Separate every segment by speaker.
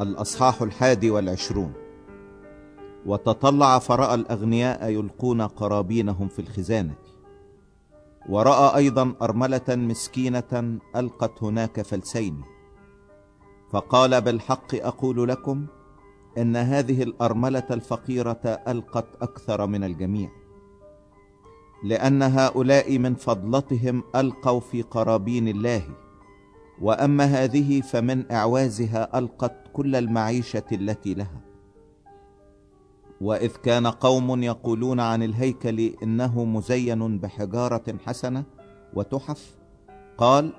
Speaker 1: الأصحاح الحادي والعشرون. وتطلع فرأى الأغنياء يلقون قرابينهم في الخزانة. ورأى أيضا أرملة مسكينة ألقت هناك فلسين. فقال بالحق أقول لكم إن هذه الأرملة الفقيرة ألقت أكثر من الجميع. لأن هؤلاء من فضلتهم ألقوا في قرابين الله. وأما هذه فمن إعوازها ألقت كل المعيشة التي لها. وإذ كان قوم يقولون عن الهيكل إنه مزين بحجارة حسنة وتحف قال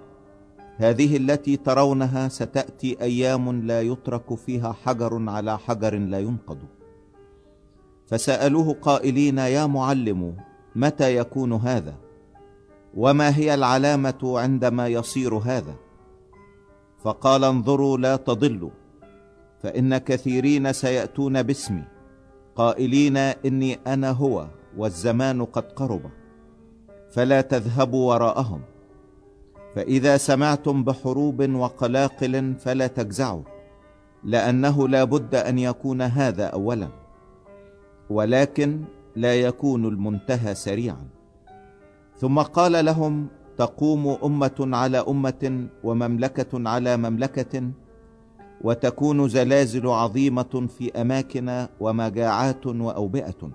Speaker 1: هذه التي ترونها ستأتي أيام لا يترك فيها حجر على حجر لا ينقض. فسألوه قائلين يا معلم متى يكون هذا؟ وما هي العلامة عندما يصير هذا؟ فقال انظروا لا تضلوا فإن كثيرين سيأتون باسمي قائلين إني أنا هو والزمان قد قرب فلا تذهبوا وراءهم فإذا سمعتم بحروب وقلاقل فلا تجزعوا لأنه لا بد أن يكون هذا أولا ولكن لا يكون المنتهى سريعا. ثم قال لهم تقوم أمة على أمة ومملكة على مملكة وتكون زلازل عظيمة في أماكن ومجاعات وأوبئة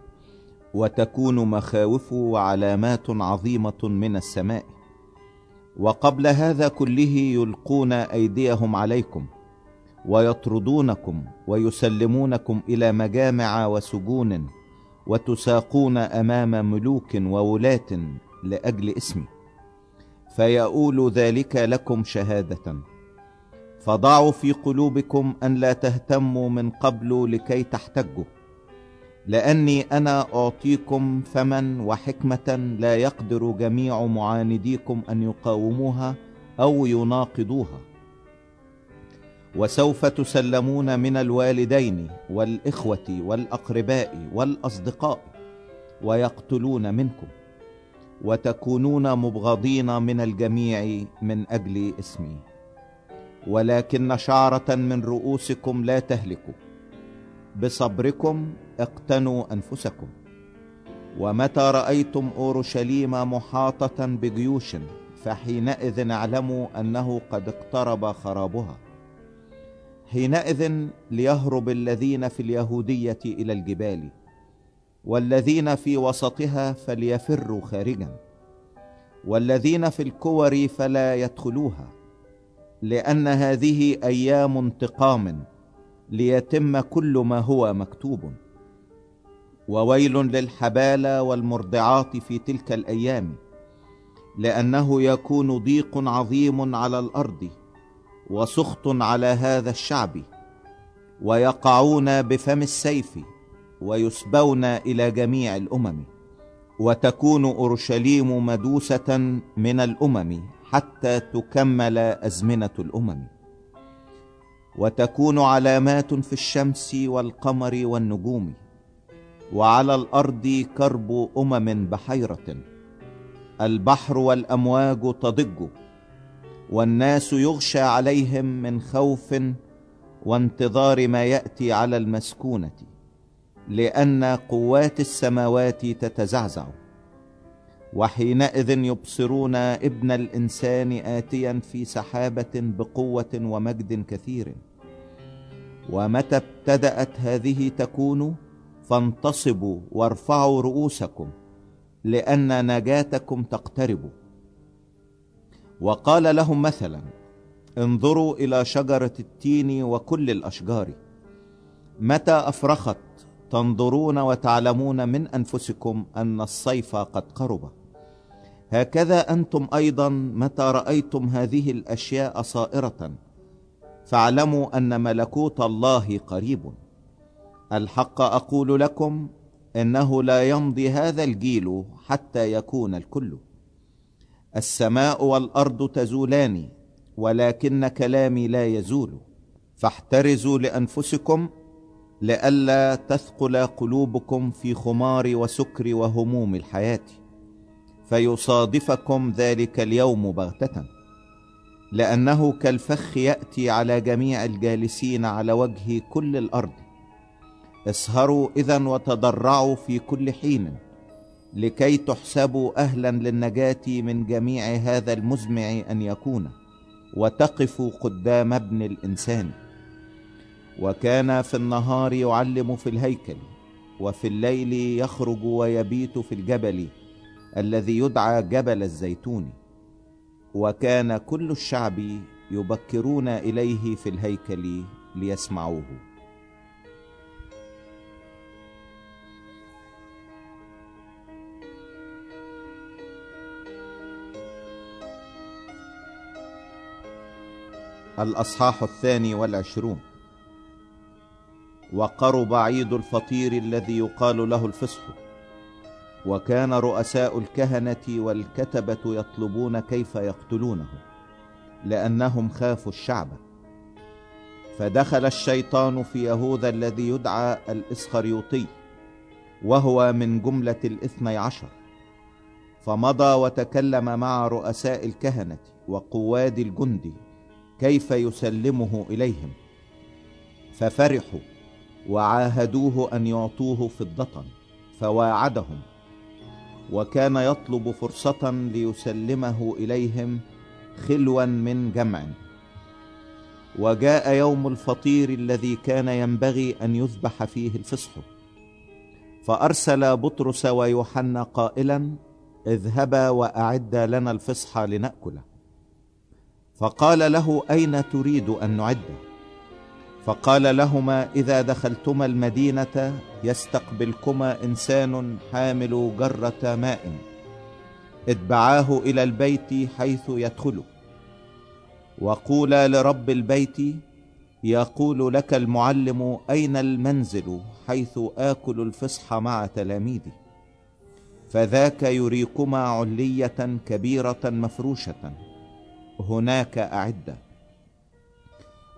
Speaker 1: وتكون مخاوف وعلامات عظيمة من السماء. وقبل هذا كله يلقون أيديهم عليكم ويطردونكم ويسلمونكم إلى مجامع وسجون وتساقون أمام ملوك وولاة لأجل اسمي فيؤول ذلك لكم شهادة. فضعوا في قلوبكم أن لا تهتموا من قبل لكي تحتجوا. لأني أنا أعطيكم فما وحكمة لا يقدر جميع معانديكم أن يقاوموها أو يناقضوها. وسوف تسلمون من الوالدين والإخوة والأقرباء والأصدقاء ويقتلون منكم. وتكونون مبغضين من الجميع من أجل اسمي. ولكن شعرة من رؤوسكم لا تهلكوا. بصبركم اقتنوا أنفسكم. ومتى رأيتم أورشليم محاطة بجيوش فحينئذ اعلموا أنه قد اقترب خرابها. حينئذ ليهرب الذين في اليهودية إلى الجبال. والذين في وسطها فليفروا خارجا والذين في الكور فلا يدخلوها لأن هذه أيام انتقام ليتم كل ما هو مكتوب. وويل للحبالة والمرضعات في تلك الأيام لأنه يكون ضيق عظيم على الأرض وسخط على هذا الشعب ويقعون بفم السيف. ويسبون إلى جميع الأمم وتكون أورشليم مدوسة من الأمم حتى تكمل أزمنة الأمم. وتكون علامات في الشمس والقمر والنجوم وعلى الأرض كرب أمم بحيرة. البحر والأمواج تضج والناس يغشى عليهم من خوف وانتظار ما يأتي على المسكونة. لأن قوات السماوات تتزعزع. وحينئذ يبصرون ابن الإنسان آتيا في سحابة بقوة ومجد كثير. ومتى ابتدأت هذه تكون؟ فانتصبوا وارفعوا رؤوسكم لأن نجاتكم تقترب. وقال لهم مثلا انظروا إلى شجرة التين وكل الأشجار. متى أفرخت؟ تنظرون وتعلمون من أنفسكم أن الصيف قد قرب. هكذا أنتم أيضا متى رأيتم هذه الأشياء صائرة. فاعلموا أن ملكوت الله قريب. الحق أقول لكم إنه لا يمضي هذا الجيل حتى يكون الكل. السماء والأرض تزولان ولكن كلامي لا يزول. فاحترزوا لأنفسكم لئلا تثقل قلوبكم في خمار وسكر وهموم الحياة فيصادفكم ذلك اليوم بغتة لأنه كالفخ يأتي على جميع الجالسين على وجه كل الأرض. اسهروا إذا وتضرعوا في كل حين لكي تحسبوا أهلا للنجاة من جميع هذا المزمع أن يكون وتقفوا قدام ابن الإنسان. وكان في النهار يعلم في الهيكل وفي الليل يخرج ويبيت في الجبل الذي يدعى جبل الزيتون. وكان كل الشعب يبكرون إليه في الهيكل ليسمعوه. الأصحاح الثاني والعشرون. وقرب عيد الفطير الذي يقال له الفصح. وكان رؤساء الكهنة والكتبة يطلبون كيف يقتلونه لأنهم خافوا الشعب. فدخل الشيطان في يهوذا الذي يدعى الإسخريوطي وهو من جملة الاثني عشر. فمضى وتكلم مع رؤساء الكهنة وقواد الجند كيف يسلمه إليهم. ففرحوا وعاهدوه أن يعطوه فضة فواعدهم وكان يطلب فرصة ليسلمه إليهم خلوا من جمع. وجاء يوم الفطير الذي كان ينبغي أن يذبح فيه الفصح. فأرسل بطرس ويوحنا قائلا اذهبا واعدا لنا الفصح لنأكله. فقال له أين تريد أن نعده؟ فقال لهما إذا دخلتما المدينة يستقبلكما إنسان حامل جرة ماء. اتبعاه إلى البيت حيث يدخل. وقولا لرب البيت يقول لك المعلم أين المنزل حيث آكل الفصح مع تلاميذي؟ فذاك يريكما علية كبيرة مفروشة. هناك أعدة.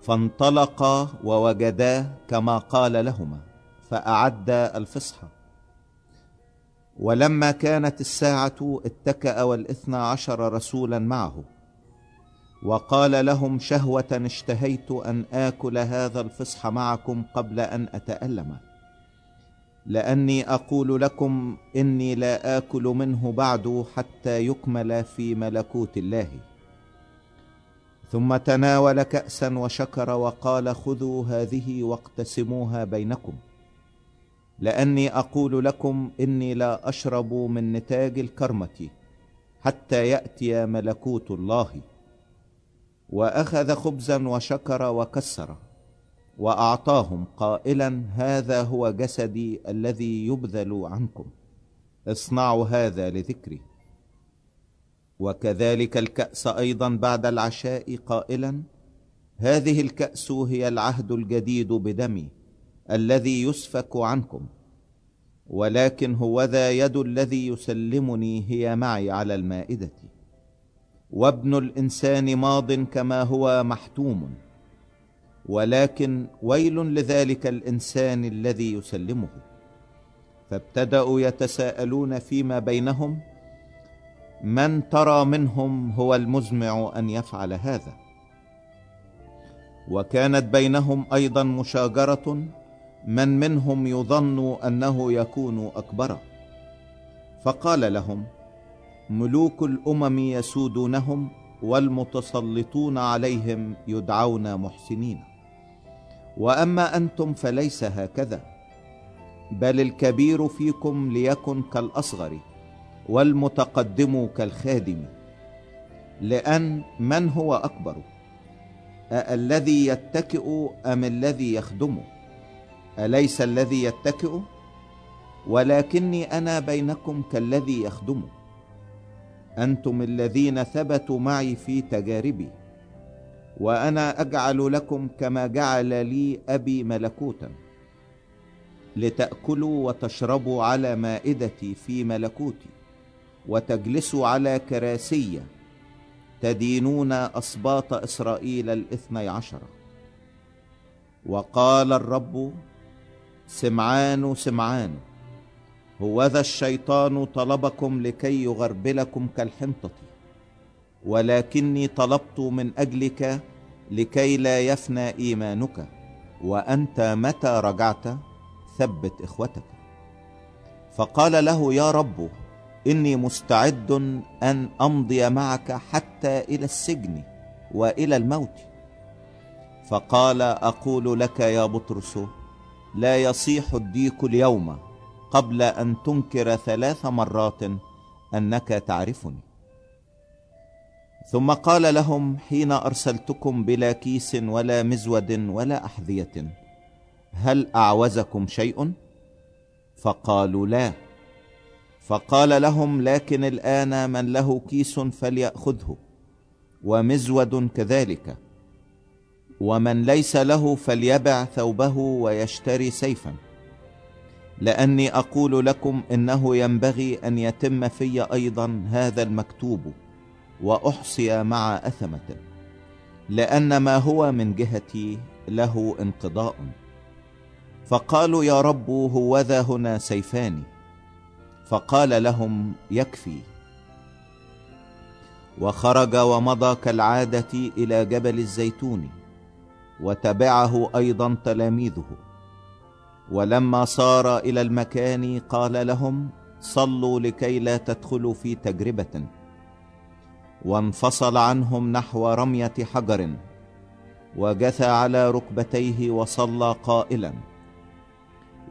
Speaker 1: فانطلقا ووجدا كما قال لهما فاعدا الفصح. ولما كانت الساعة اتكأ والإثنى عشر رسولا معه وقال لهم شهوة اشتهيت أن آكل هذا الفصح معكم قبل أن أتألم. لأني أقول لكم إني لا آكل منه بعد حتى يكمل في ملكوت الله. ثم تناول كأسا وشكر وقال خذوا هذه واقتسموها بينكم. لأني أقول لكم إني لا أشرب من نتاج الكرمة حتى يأتي ملكوت الله. وأخذ خبزا وشكر وكسر وأعطاهم قائلا هذا هو جسدي الذي يبذل عنكم. اصنعوا هذا لذكري. وكذلك الكأس أيضا بعد العشاء قائلا هذه الكأس هي العهد الجديد بدمي الذي يسفك عنكم ولكن هوذا يد الذي يسلمني هي معي على المائدة. وابن الإنسان ماض كما هو محتوم ولكن ويل لذلك الإنسان الذي يسلمه. فابتدأوا يتساءلون فيما بينهم من ترى منهم هو المزمع أن يفعل هذا. وكانت بينهم أيضا مشاجرة من منهم يظن أنه يكون أكبر. فقال لهم ملوك الأمم يسودونهم والمتسلطون عليهم يدعون محسنين. وأما أنتم فليس هكذا بل الكبير فيكم ليكن كالأصغر. والمتقدم كالخادم لأن من هو أكبر؟ الذي يتكئ أم الذي يخدمه أليس الذي يتكئ؟ ولكني أنا بينكم كالذي يخدمه أنتم الذين ثبتوا معي في تجاربي وأنا أجعل لكم كما جعل لي أبي ملكوتا لتأكلوا وتشربوا على مائدتي في ملكوتي. وتجلسوا على كراسي تدينون اسباط إسرائيل الاثني عشر. وقال الرب سمعان سمعان هوذا الشيطان طلبكم لكي يغربلكم كالحنطة ولكني طلبت من أجلك لكي لا يفنى إيمانك وأنت متى رجعت؟ ثبت إخوتك. فقال له يا رب إني مستعد أن أمضي معك حتى إلى السجن وإلى الموت. فقال أقول لك يا بطرس لا يصيح الديك اليوم قبل أن تنكر ثلاث مرات أنك تعرفني. ثم قال لهم حين أرسلتكم بلا كيس ولا مزود ولا أحذية هل أعوزكم شيء؟ فقالوا لا. فقال لهم لكن الآن من له كيس فليأخذه. ومزود كذلك ومن ليس له فليبع ثوبه ويشتري سيفا. لأني أقول لكم إنه ينبغي أن يتم في أيضا هذا المكتوب وأحصي مع أثمة لأن ما هو من جهتي له انقضاء. فقالوا يا رب هوذا هنا سيفان. فقال لهم يكفي. وخرج ومضى كالعادة إلى جبل الزيتون وتبعه أيضا تلاميذه. ولما صار إلى المكان قال لهم صلوا لكي لا تدخلوا في تجربة. وانفصل عنهم نحو رمية حجر وجثى على ركبتيه وصلى قائلا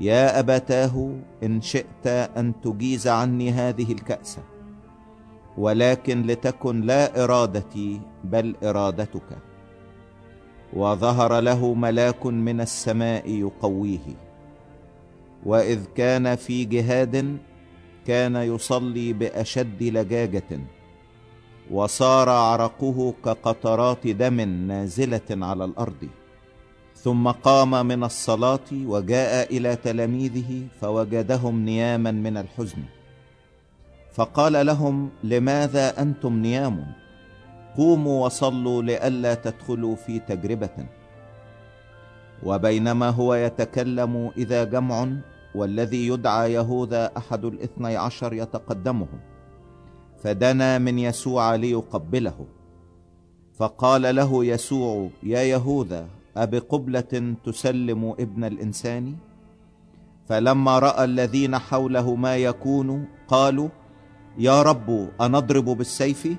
Speaker 1: يا أبتاه إن شئت أن تجيز عني هذه الكأس. ولكن لتكن لا إرادتي بل إرادتك. وظهر له ملاك من السماء يقويه. وإذ كان في جهاد كان يصلي بأشد لجاجة. وصار عرقه كقطرات دم نازلة على الأرض. ثم قام من الصلاة وجاء إلى تلاميذه فوجدهم نياما من الحزن. فقال لهم لماذا أنتم نيام؟ قوموا وصلوا لئلا تدخلوا في تجربة. وبينما هو يتكلم إذا جمع والذي يدعى يهوذا أحد الاثني عشر يتقدمهم فدنا من يسوع ليقبله. فقال له يسوع يا يهوذا أبقبلة تسلم ابن الإنسان؟ فلما رأى الذين حوله ما يكون قالوا يا رب أنضرب بالسيف؟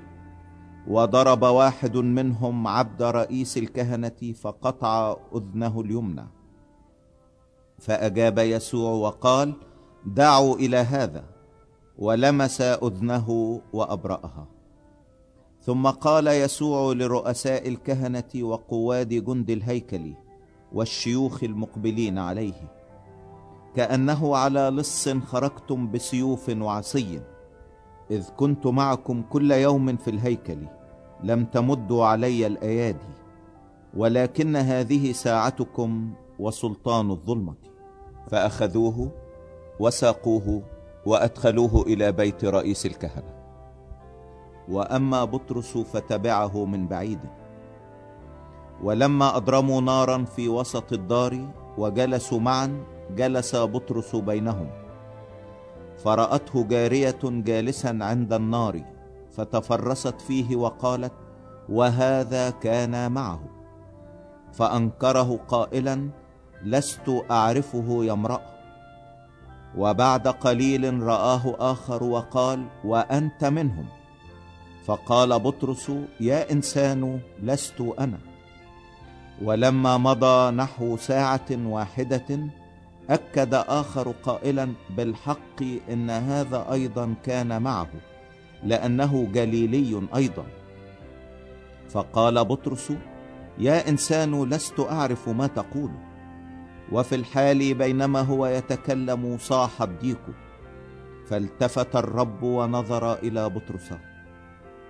Speaker 1: وضرب واحد منهم عبد رئيس الكهنة فقطع أذنه اليمنى. فأجاب يسوع وقال دعوا إلى هذا. ولمس أذنه وأبرأها. ثم قال يسوع لرؤساء الكهنة وقواد جند الهيكل والشيوخ المقبلين عليه كأنه على لص خرجتم بسيوف وعصي إذ كنت معكم كل يوم في الهيكل لم تمدوا علي الأيادي ولكن هذه ساعتكم وسلطان الظلمة. فأخذوه وساقوه وأدخلوه إلى بيت رئيس الكهنة. وأما بطرس فتبعه من بعيد. ولما أضرموا نارا في وسط الدار وجلسوا معا جلس بطرس بينهم. فرأته جارية جالسا عند النار فتفرست فيه وقالت وهذا كان معه. فأنكره قائلا لست أعرفه يا امرأة. وبعد قليل رآه آخر وقال وأنت منهم. فقال بطرس يا إنسان لست أنا. ولما مضى نحو ساعة واحدة أكد آخر قائلا بالحق إن هذا أيضا كان معه لأنه جليلي أيضا. فقال بطرس يا إنسان لست أعرف ما تقول. وفي الحال بينما هو يتكلم صاح الديك فالتفت الرب ونظر إلى بطرس.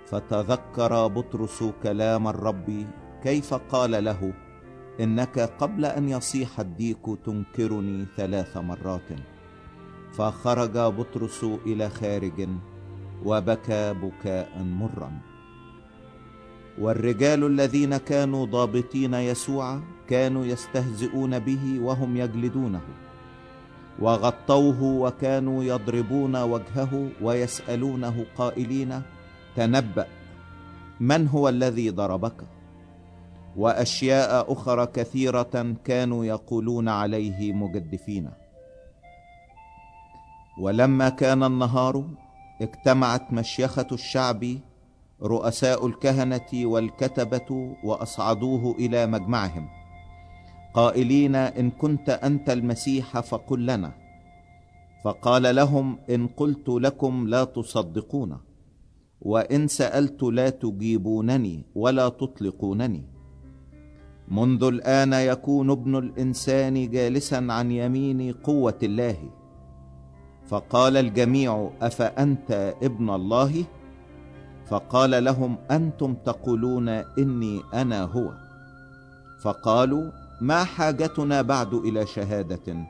Speaker 1: فتذكر بطرس كلام الرب كيف قال له إنك قبل أن يصيح الديك تنكرني ثلاث مرات. فخرج بطرس إلى خارج وبكى بكاء مرا. والرجال الذين كانوا ضابطين يسوع كانوا يستهزئون به وهم يجلدونه. وغطوه وكانوا يضربون وجهه ويسألونه قائلين تنبأ. من هو الذي ضربك؟ وأشياء أخرى كثيرة كانوا يقولون عليه مجدفين. ولما كان النهار اجتمعت مشيخة الشعب رؤساء الكهنة والكتبة وأصعدوه إلى مجمعهم. قائلين إن كنت أنت المسيح فقل لنا. فقال لهم إن قلت لكم لا تصدقون. وإن سألت لا تجيبونني ولا تطلقونني. منذ الآن يكون ابن الإنسان جالسا عن يمين قوة الله. فقال الجميع أفأنت ابن الله؟ فقال لهم أنتم تقولون إني أنا هو. فقالوا ما حاجتنا بعد إلى شهادة؟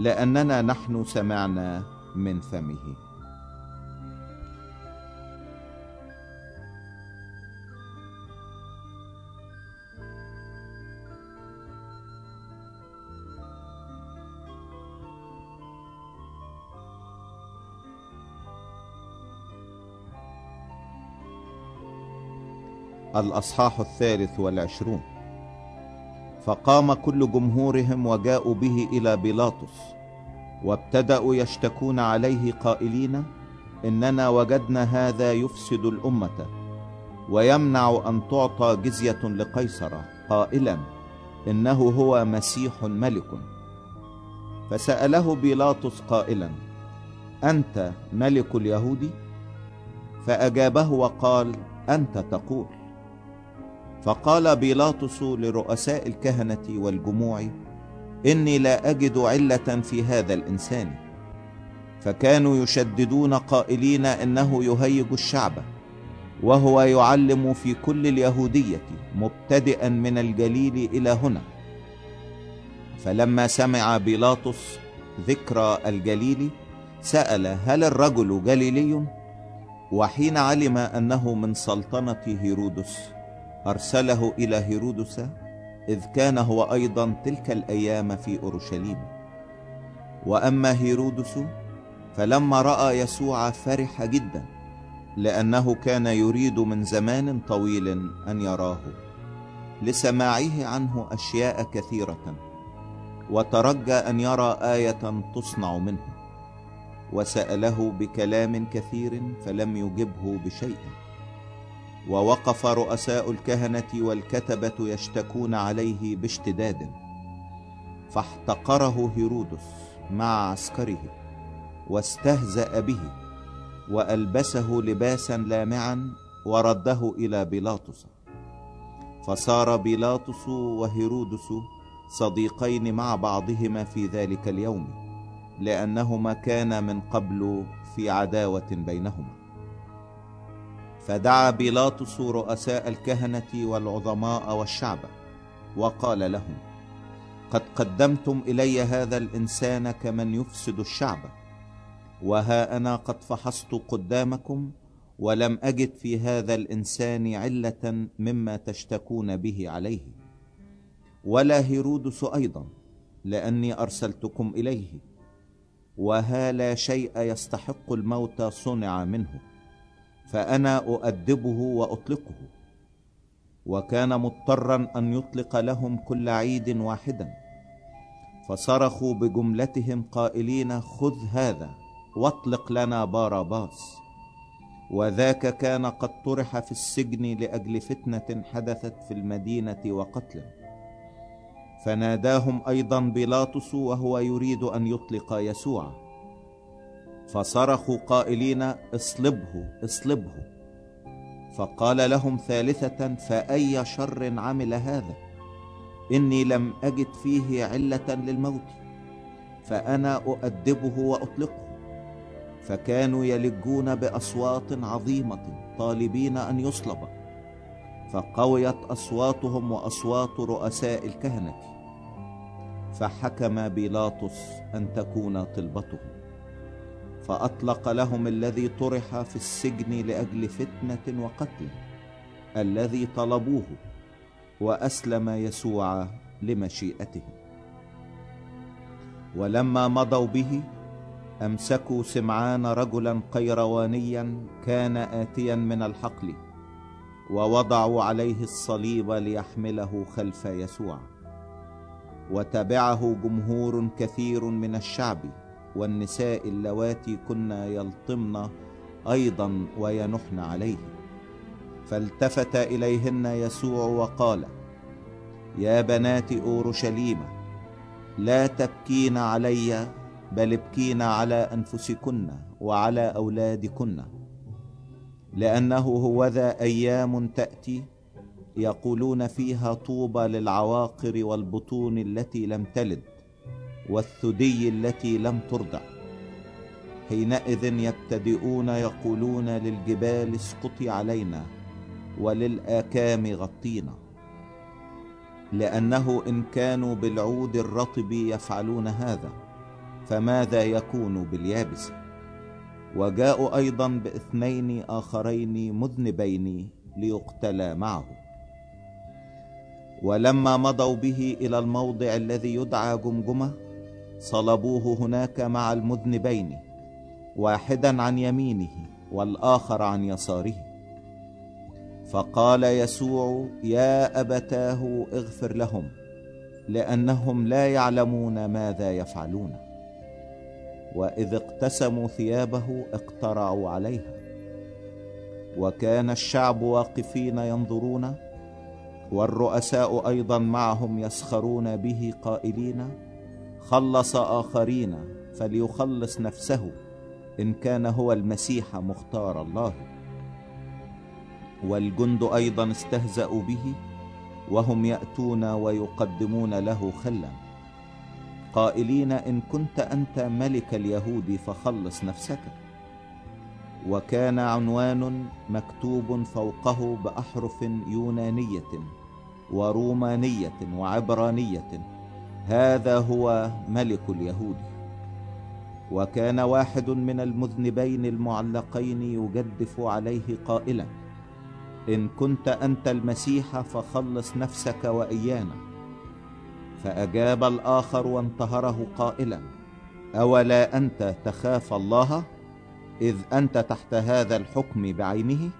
Speaker 1: لأننا نحن سمعنا من فمه. الأصحاح الثالث والعشرون. فقام كل جمهورهم وجاءوا به إلى بيلاطس وابتدأوا يشتكون عليه قائلين إننا وجدنا هذا يفسد الأمة ويمنع أن تعطى جزية لقيصر قائلا إنه هو مسيح ملك فسأله بيلاطس قائلا أنت ملك اليهود؟ فأجابه وقال أنت تقول. فقال بيلاطس لرؤساء الكهنة والجموع إني لا أجد علة في هذا الإنسان. فكانوا يشددون قائلين إنه يهيج الشعب وهو يعلم في كل اليهودية مبتدئا من الجليل إلى هنا. فلما سمع بيلاطس ذكرى الجليل سأل هل الرجل جليلي؟ وحين علم أنه من سلطنة هيرودس. أرسله إلى هيرودس إذ كان هو أيضا تلك الأيام في أورشليم. وأما هيرودس فلما رأى يسوع فرح جدا لأنه كان يريد من زمان طويل أن يراه. لسماعه عنه أشياء كثيرة وترجى أن يرى آية تصنع منه. وسأله بكلام كثير فلم يجبه بشيء. ووقف رؤساء الكهنة والكتبة يشتكون عليه باشتداد فاحتقره هيرودس مع عسكره واستهزأ به وألبسه لباسا لامعا ورده إلى بيلاطس. فصار بيلاطس وهيرودس صديقين مع بعضهما في ذلك اليوم لأنهما كانا من قبل في عداوة بينهما. فدعا بيلاطس رؤساء الكهنة والعظماء والشعب وقال لهم قد قدمتم إلي هذا الإنسان كمن يفسد الشعب وها أنا قد فحصت قدامكم ولم أجد في هذا الإنسان علة مما تشتكون به عليه ولا هيرودس أيضا لأني أرسلتكم إليه وها لا شيء يستحق الموت صنع منه. فأنا أؤدبه وأطلقه وكان مضطرا أن يطلق لهم كل عيد واحدا فصرخوا بجملتهم قائلين خذ هذا واطلق لنا باراباس. وذاك كان قد طرح في السجن لأجل فتنة حدثت في المدينة وقتل فناداهم أيضا بيلاطس وهو يريد أن يطلق يسوع. فصرخوا قائلين اصلبه اصلبه. فقال لهم ثالثة فأي شر عمل هذا؟ إني لم أجد فيه علة للموت فأنا أؤدبه وأطلقه. فكانوا يلجون بأصوات عظيمة طالبين أن يصلب. فقويت أصواتهم وأصوات رؤساء الكهنة. فحكم بيلاطس أن تكون طلبتهم فأطلق لهم الذي طرح في السجن لأجل فتنة وقتل الذي طلبوه وأسلم يسوع لمشيئته ولما مضوا به أمسكوا سمعان رجلا قيروانيا كان اتيا من الحقل ووضعوا عليه الصليب ليحمله خلف يسوع. وتبعه جمهور كثير من الشعب والنساء اللواتي كن يلطمن أيضا وينحن عليه. فالتفت إليهن يسوع وقال يا بنات أورشليم لا تبكين علي بل ابكين على أنفسكن وعلى أولادكن لأنه هوذا أيام تأتي يقولون فيها طوبى للعواقر والبطون التي لم تلد. والثدي التي لم ترضع حينئذ يبتدئون يقولون للجبال اسقطي علينا وللآكام غطينا. لأنه إن كانوا بالعود الرطب يفعلون هذا فماذا يكون باليابس؟ وجاءوا أيضا باثنين آخرين مذنبين ليقتلا معه. ولما مضوا به إلى الموضع الذي يدعى جمجمة صلبوه هناك مع المذنبين واحدا عن يمينه والآخر عن يساره. فقال يسوع يا أبتاه اغفر لهم لأنهم لا يعلمون ماذا يفعلون. وإذ اقتسموا ثيابه اقترعوا عليها. وكان الشعب واقفين ينظرون والرؤساء أيضا معهم يسخرون به قائلين خلص آخرين فليخلص نفسه إن كان هو المسيح مختار الله. والجند أيضا استهزأوا به وهم يأتون ويقدمون له خلا. قائلين إن كنت أنت ملك اليهود فخلص نفسك. وكان عنوان مكتوب فوقه بأحرف يونانية ورومانية وعبرانية. هذا هو ملك اليهود. وكان واحد من المذنبين المعلقين يجدف عليه قائلا إن كنت أنت المسيح فخلص نفسك وإيانا. فأجاب الآخر وانتهره قائلا أولا أنت تخاف الله؟ إذ أنت تحت هذا الحكم بعينه؟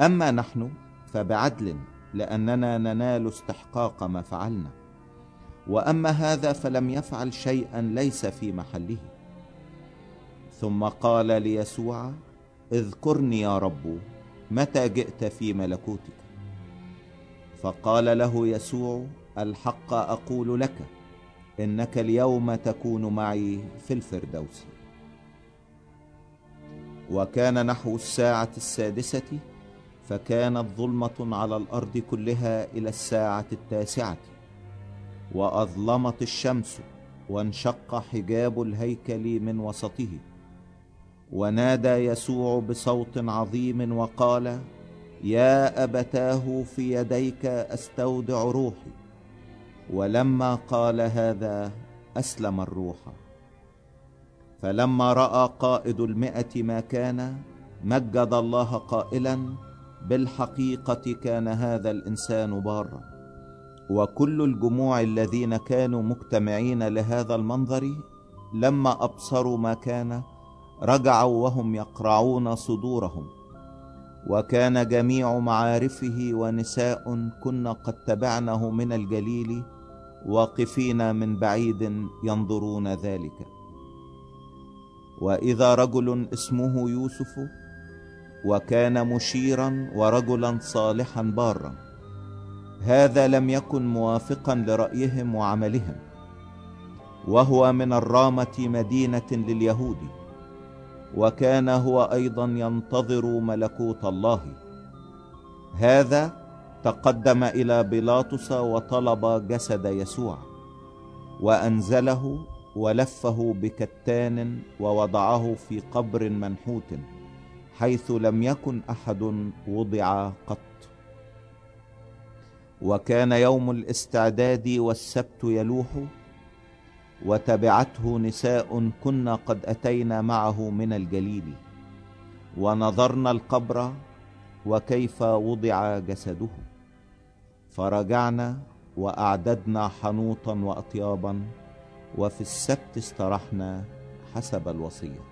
Speaker 1: أما نحن فبعدل لأننا ننال استحقاق ما فعلنا. وأما هذا فلم يفعل شيئا ليس في محله. ثم قال ليسوع اذكرني يا رب متى جئت في ملكوتك؟ فقال له يسوع الحق أقول لك إنك اليوم تكون معي في الفردوس. وكان نحو الساعة السادسة فكانت ظلمة على الأرض كلها إلى الساعة التاسعة. وأظلمت الشمس وانشق حجاب الهيكل من وسطه. ونادى يسوع بصوت عظيم وقال يا أبتاه في يديك أستودع روحي. ولما قال هذا أسلم الروح. فلما رأى قائد المئة ما كان مجد الله قائلا بالحقيقة كان هذا الإنسان بارا. وكل الجموع الذين كانوا مجتمعين لهذا المنظر لما أبصروا ما كان رجعوا وهم يقرعون صدورهم. وكان جميع معارفه ونساء كن قد تبعنه من الجليل واقفين من بعيد ينظرون ذلك. وإذا رجل اسمه يوسف وكان مشيرا ورجلا صالحا بارا. هذا لم يكن موافقا لرأيهم وعملهم وهو من الرامة مدينة لليهود وكان هو أيضا ينتظر ملكوت الله. هذا تقدم إلى بيلاطس وطلب جسد يسوع وأنزله ولفه بكتان ووضعه في قبر منحوت حيث لم يكن أحد وضع قط. وكان يوم الاستعداد والسبت يلوح وتبعته نساء كنا قد أتينا معه من الجليل ونظرنا القبر وكيف وضع جسده. فرجعنا وأعددنا حنوطا واطيابا وفي السبت استرحنا حسب الوصية.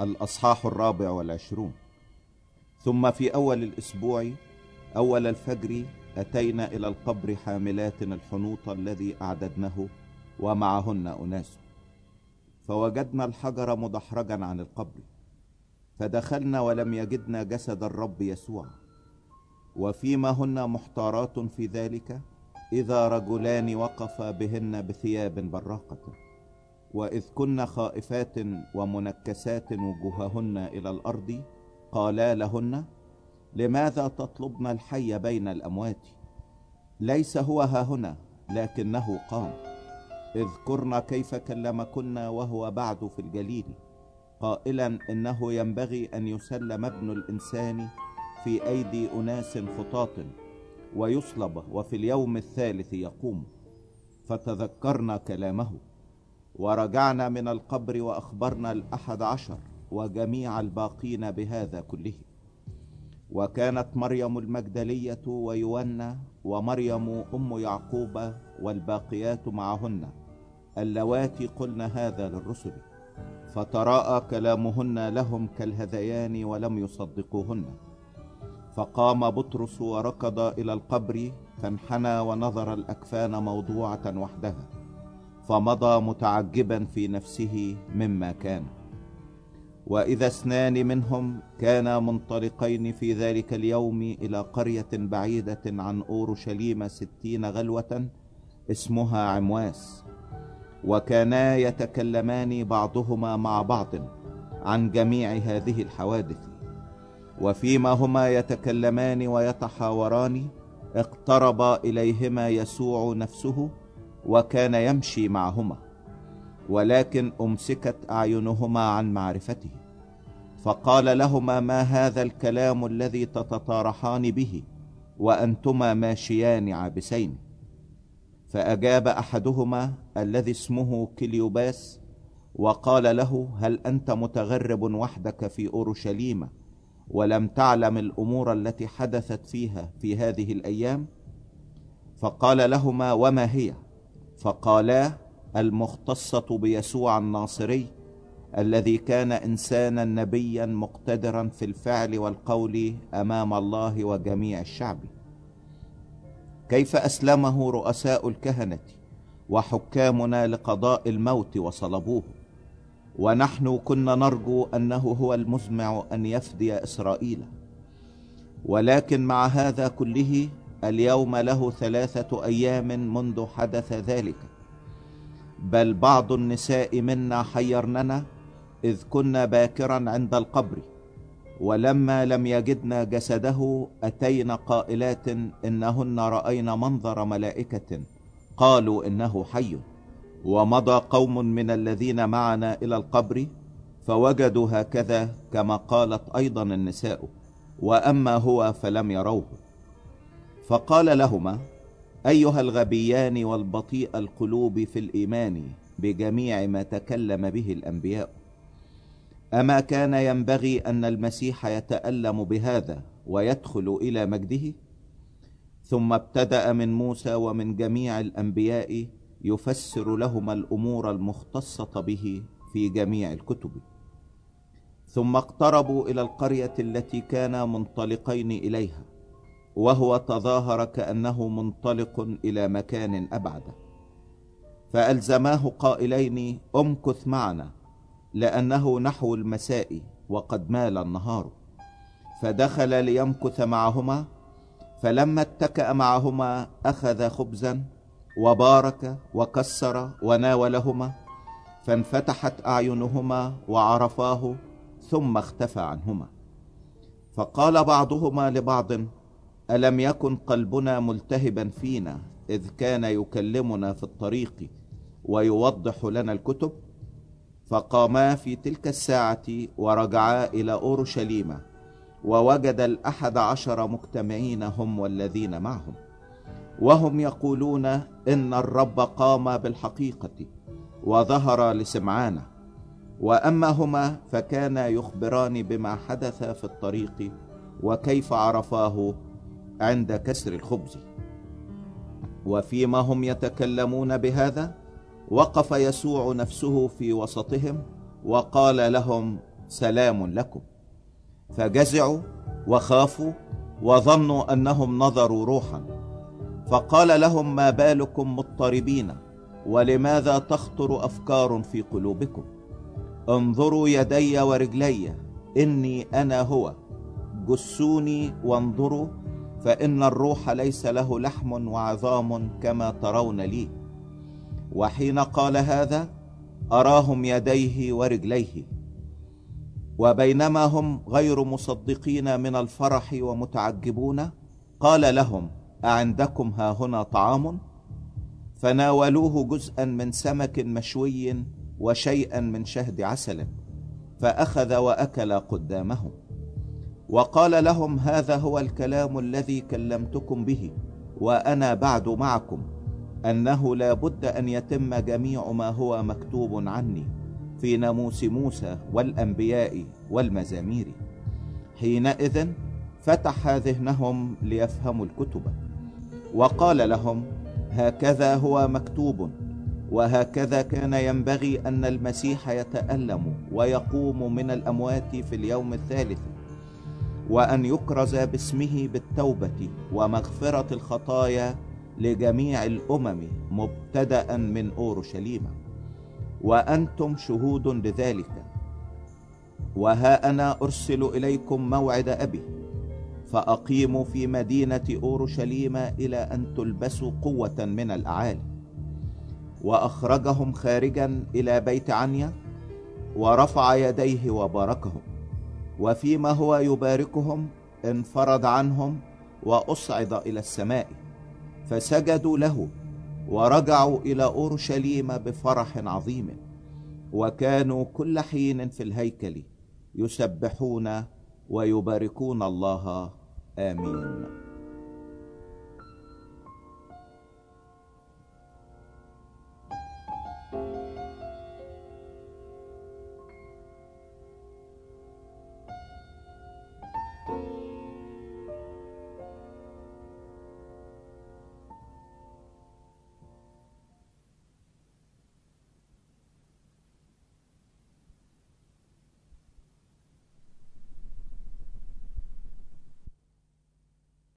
Speaker 1: الأصحاح الرابع والعشرون. ثم في أول الأسبوع أول الفجر أتينا إلى القبر حاملات الحنوط الذي أعددنه ومعهن أناس. فوجدنا الحجر مدحرجا عن القبر. فدخلنا ولم يجدنا جسد الرب يسوع. وفيما هن محتارات في ذلك إذا رجلان وقفا بهن بثياب براقة. وإذ كن خائفات ومنكسات وجوههن إلى الأرض قالا لهن لماذا تطلبن الحي بين الأموات؟ ليس هو ها هنا لكنه قام. اذكرن كيف كلمكن وهو بعد في الجليل. قائلا إنه ينبغي أن يسلم ابن الإنسان في أيدي أناس خطاط ويصلب وفي اليوم الثالث يقوم. فتذكرنا كلامه. ورجعنا من القبر وأخبرنا الأحد عشر وجميع الباقين بهذا كله. وكانت مريم المجدلية ويونا ومريم أم يعقوب والباقيات معهن. اللواتي قلن هذا للرسل فتراءى كلامهن لهم كالهذيان ولم يصدقوهن. فقام بطرس وركض إلى القبر فانحنى ونظر الأكفان موضوعة وحدها. فمضى متعجبا في نفسه مما كان. وإذا اثنان منهم كانا منطلقين في ذلك اليوم إلى قرية بعيدة عن أورشليم ستين غلوة اسمها عمواس. وكانا يتكلمان بعضهما مع بعض عن جميع هذه الحوادث. وفيما هما يتكلمان ويتحاوران اقترب إليهما يسوع نفسه وكان يمشي معهما ولكن أمسكت أعينهما عن معرفته فقال لهما ما هذا الكلام الذي تتطارحان به وأنتما ماشيان عابسين. فأجاب أحدهما الذي اسمه كليوباس وقال له هل أنت متغرب وحدك في أورشليم ولم تعلم الأمور التي حدثت فيها في هذه الأيام؟ فقال لهما وما هي؟ فقالا المختصة بيسوع الناصري الذي كان إنسانا نبيا مقتدرا في الفعل والقول أمام الله وجميع الشعب. كيف أسلمه رؤساء الكهنة وحكامنا لقضاء الموت وصلبوه؟ ونحن كنا نرجو أنه هو المزمع أن يفدي إسرائيل. ولكن مع هذا كله اليوم له ثلاثة أيام منذ حدث ذلك. بل بعض النساء منا حيرننا إذ كنا باكرا عند القبر ولما لم يجدنا جسده أتينا قائلات إنهن رأينا منظر ملائكة قالوا إنه حي. ومضى قوم من الذين معنا إلى القبر فوجدوا هكذا كما قالت أيضا النساء وأما هو فلم يروه. فقال لهما أيها الغبيان والبطيء القلوب في الإيمان بجميع ما تكلم به الأنبياء. أما كان ينبغي أن المسيح يتألم بهذا ويدخل إلى مجده؟ ثم ابتدأ من موسى ومن جميع الأنبياء يفسر لهما الأمور المختصة به في جميع الكتب. ثم اقتربوا إلى القرية التي كانا منطلقين إليها. وهو تظاهر كأنه منطلق إلى مكان أبعد. فألزماه قائلين أمكث معنا لأنه نحو المساء وقد مال النهار. فدخل ليمكث معهما فلما اتكأ معهما أخذ خبزا وبارك وكسر وناولهما فانفتحت أعينهما وعرفاه ثم اختفى عنهما. فقال بعضهما لبعض ألم يكن قلبنا ملتهبا فينا إذ كان يكلمنا في الطريق ويوضح لنا الكتب؟ فقاما في تلك الساعة ورجعا إلى أورشليم ووجد الأحد عشر مجتمعين هم والذين معهم. وهم يقولون إن الرب قام بالحقيقة وظهر لسمعان وأما هما فكانا يخبران بما حدث في الطريق وكيف عرفاه عند كسر الخبز. وفيما هم يتكلمون بهذا وقف يسوع نفسه في وسطهم وقال لهم سلام لكم. فجزعوا وخافوا وظنوا أنهم نظروا روحا. فقال لهم ما بالكم مضطربين؟ ولماذا تخطر أفكار في قلوبكم؟ انظروا يدي ورجلي إني أنا هو. جسوني وانظروا فإن الروح ليس له لحم وعظام كما ترون لي. وحين قال هذا أراهم يديه ورجليه. وبينما هم غير مصدقين من الفرح ومتعجبون قال لهم أعندكم ها هنا طعام؟ فناولوه جزءا من سمك مشوي وشيئا من شهد عسل فأخذ وأكل قدامهم. وقال لهم هذا هو الكلام الذي كلمتكم به وأنا بعد معكم أنه لا بد أن يتم جميع ما هو مكتوب عني في ناموس موسى والأنبياء والمزامير. حينئذ فتح ذهنهم ليفهموا الكتب. وقال لهم هكذا هو مكتوب وهكذا كان ينبغي أن المسيح يتألم ويقوم من الأموات في اليوم الثالث. وأن يكرز باسمه بالتوبة ومغفرة الخطايا لجميع الأمم مبتدأ من أورشليم. وأنتم شهود لذلك. وها أنا أرسل إليكم موعد أبي. فأقيموا في مدينة أورشليم إلى أن تلبسوا قوة من الأعالي. وأخرجهم خارجا إلى بيت عنيا. ورفع يديه وباركهم. وفيما هو يباركهم انفرد عنهم وأصعد إلى السماء. فسجدوا له ورجعوا إلى أورشليم بفرح عظيم. وكانوا كل حين في الهيكل يسبحون ويباركون الله. آمين.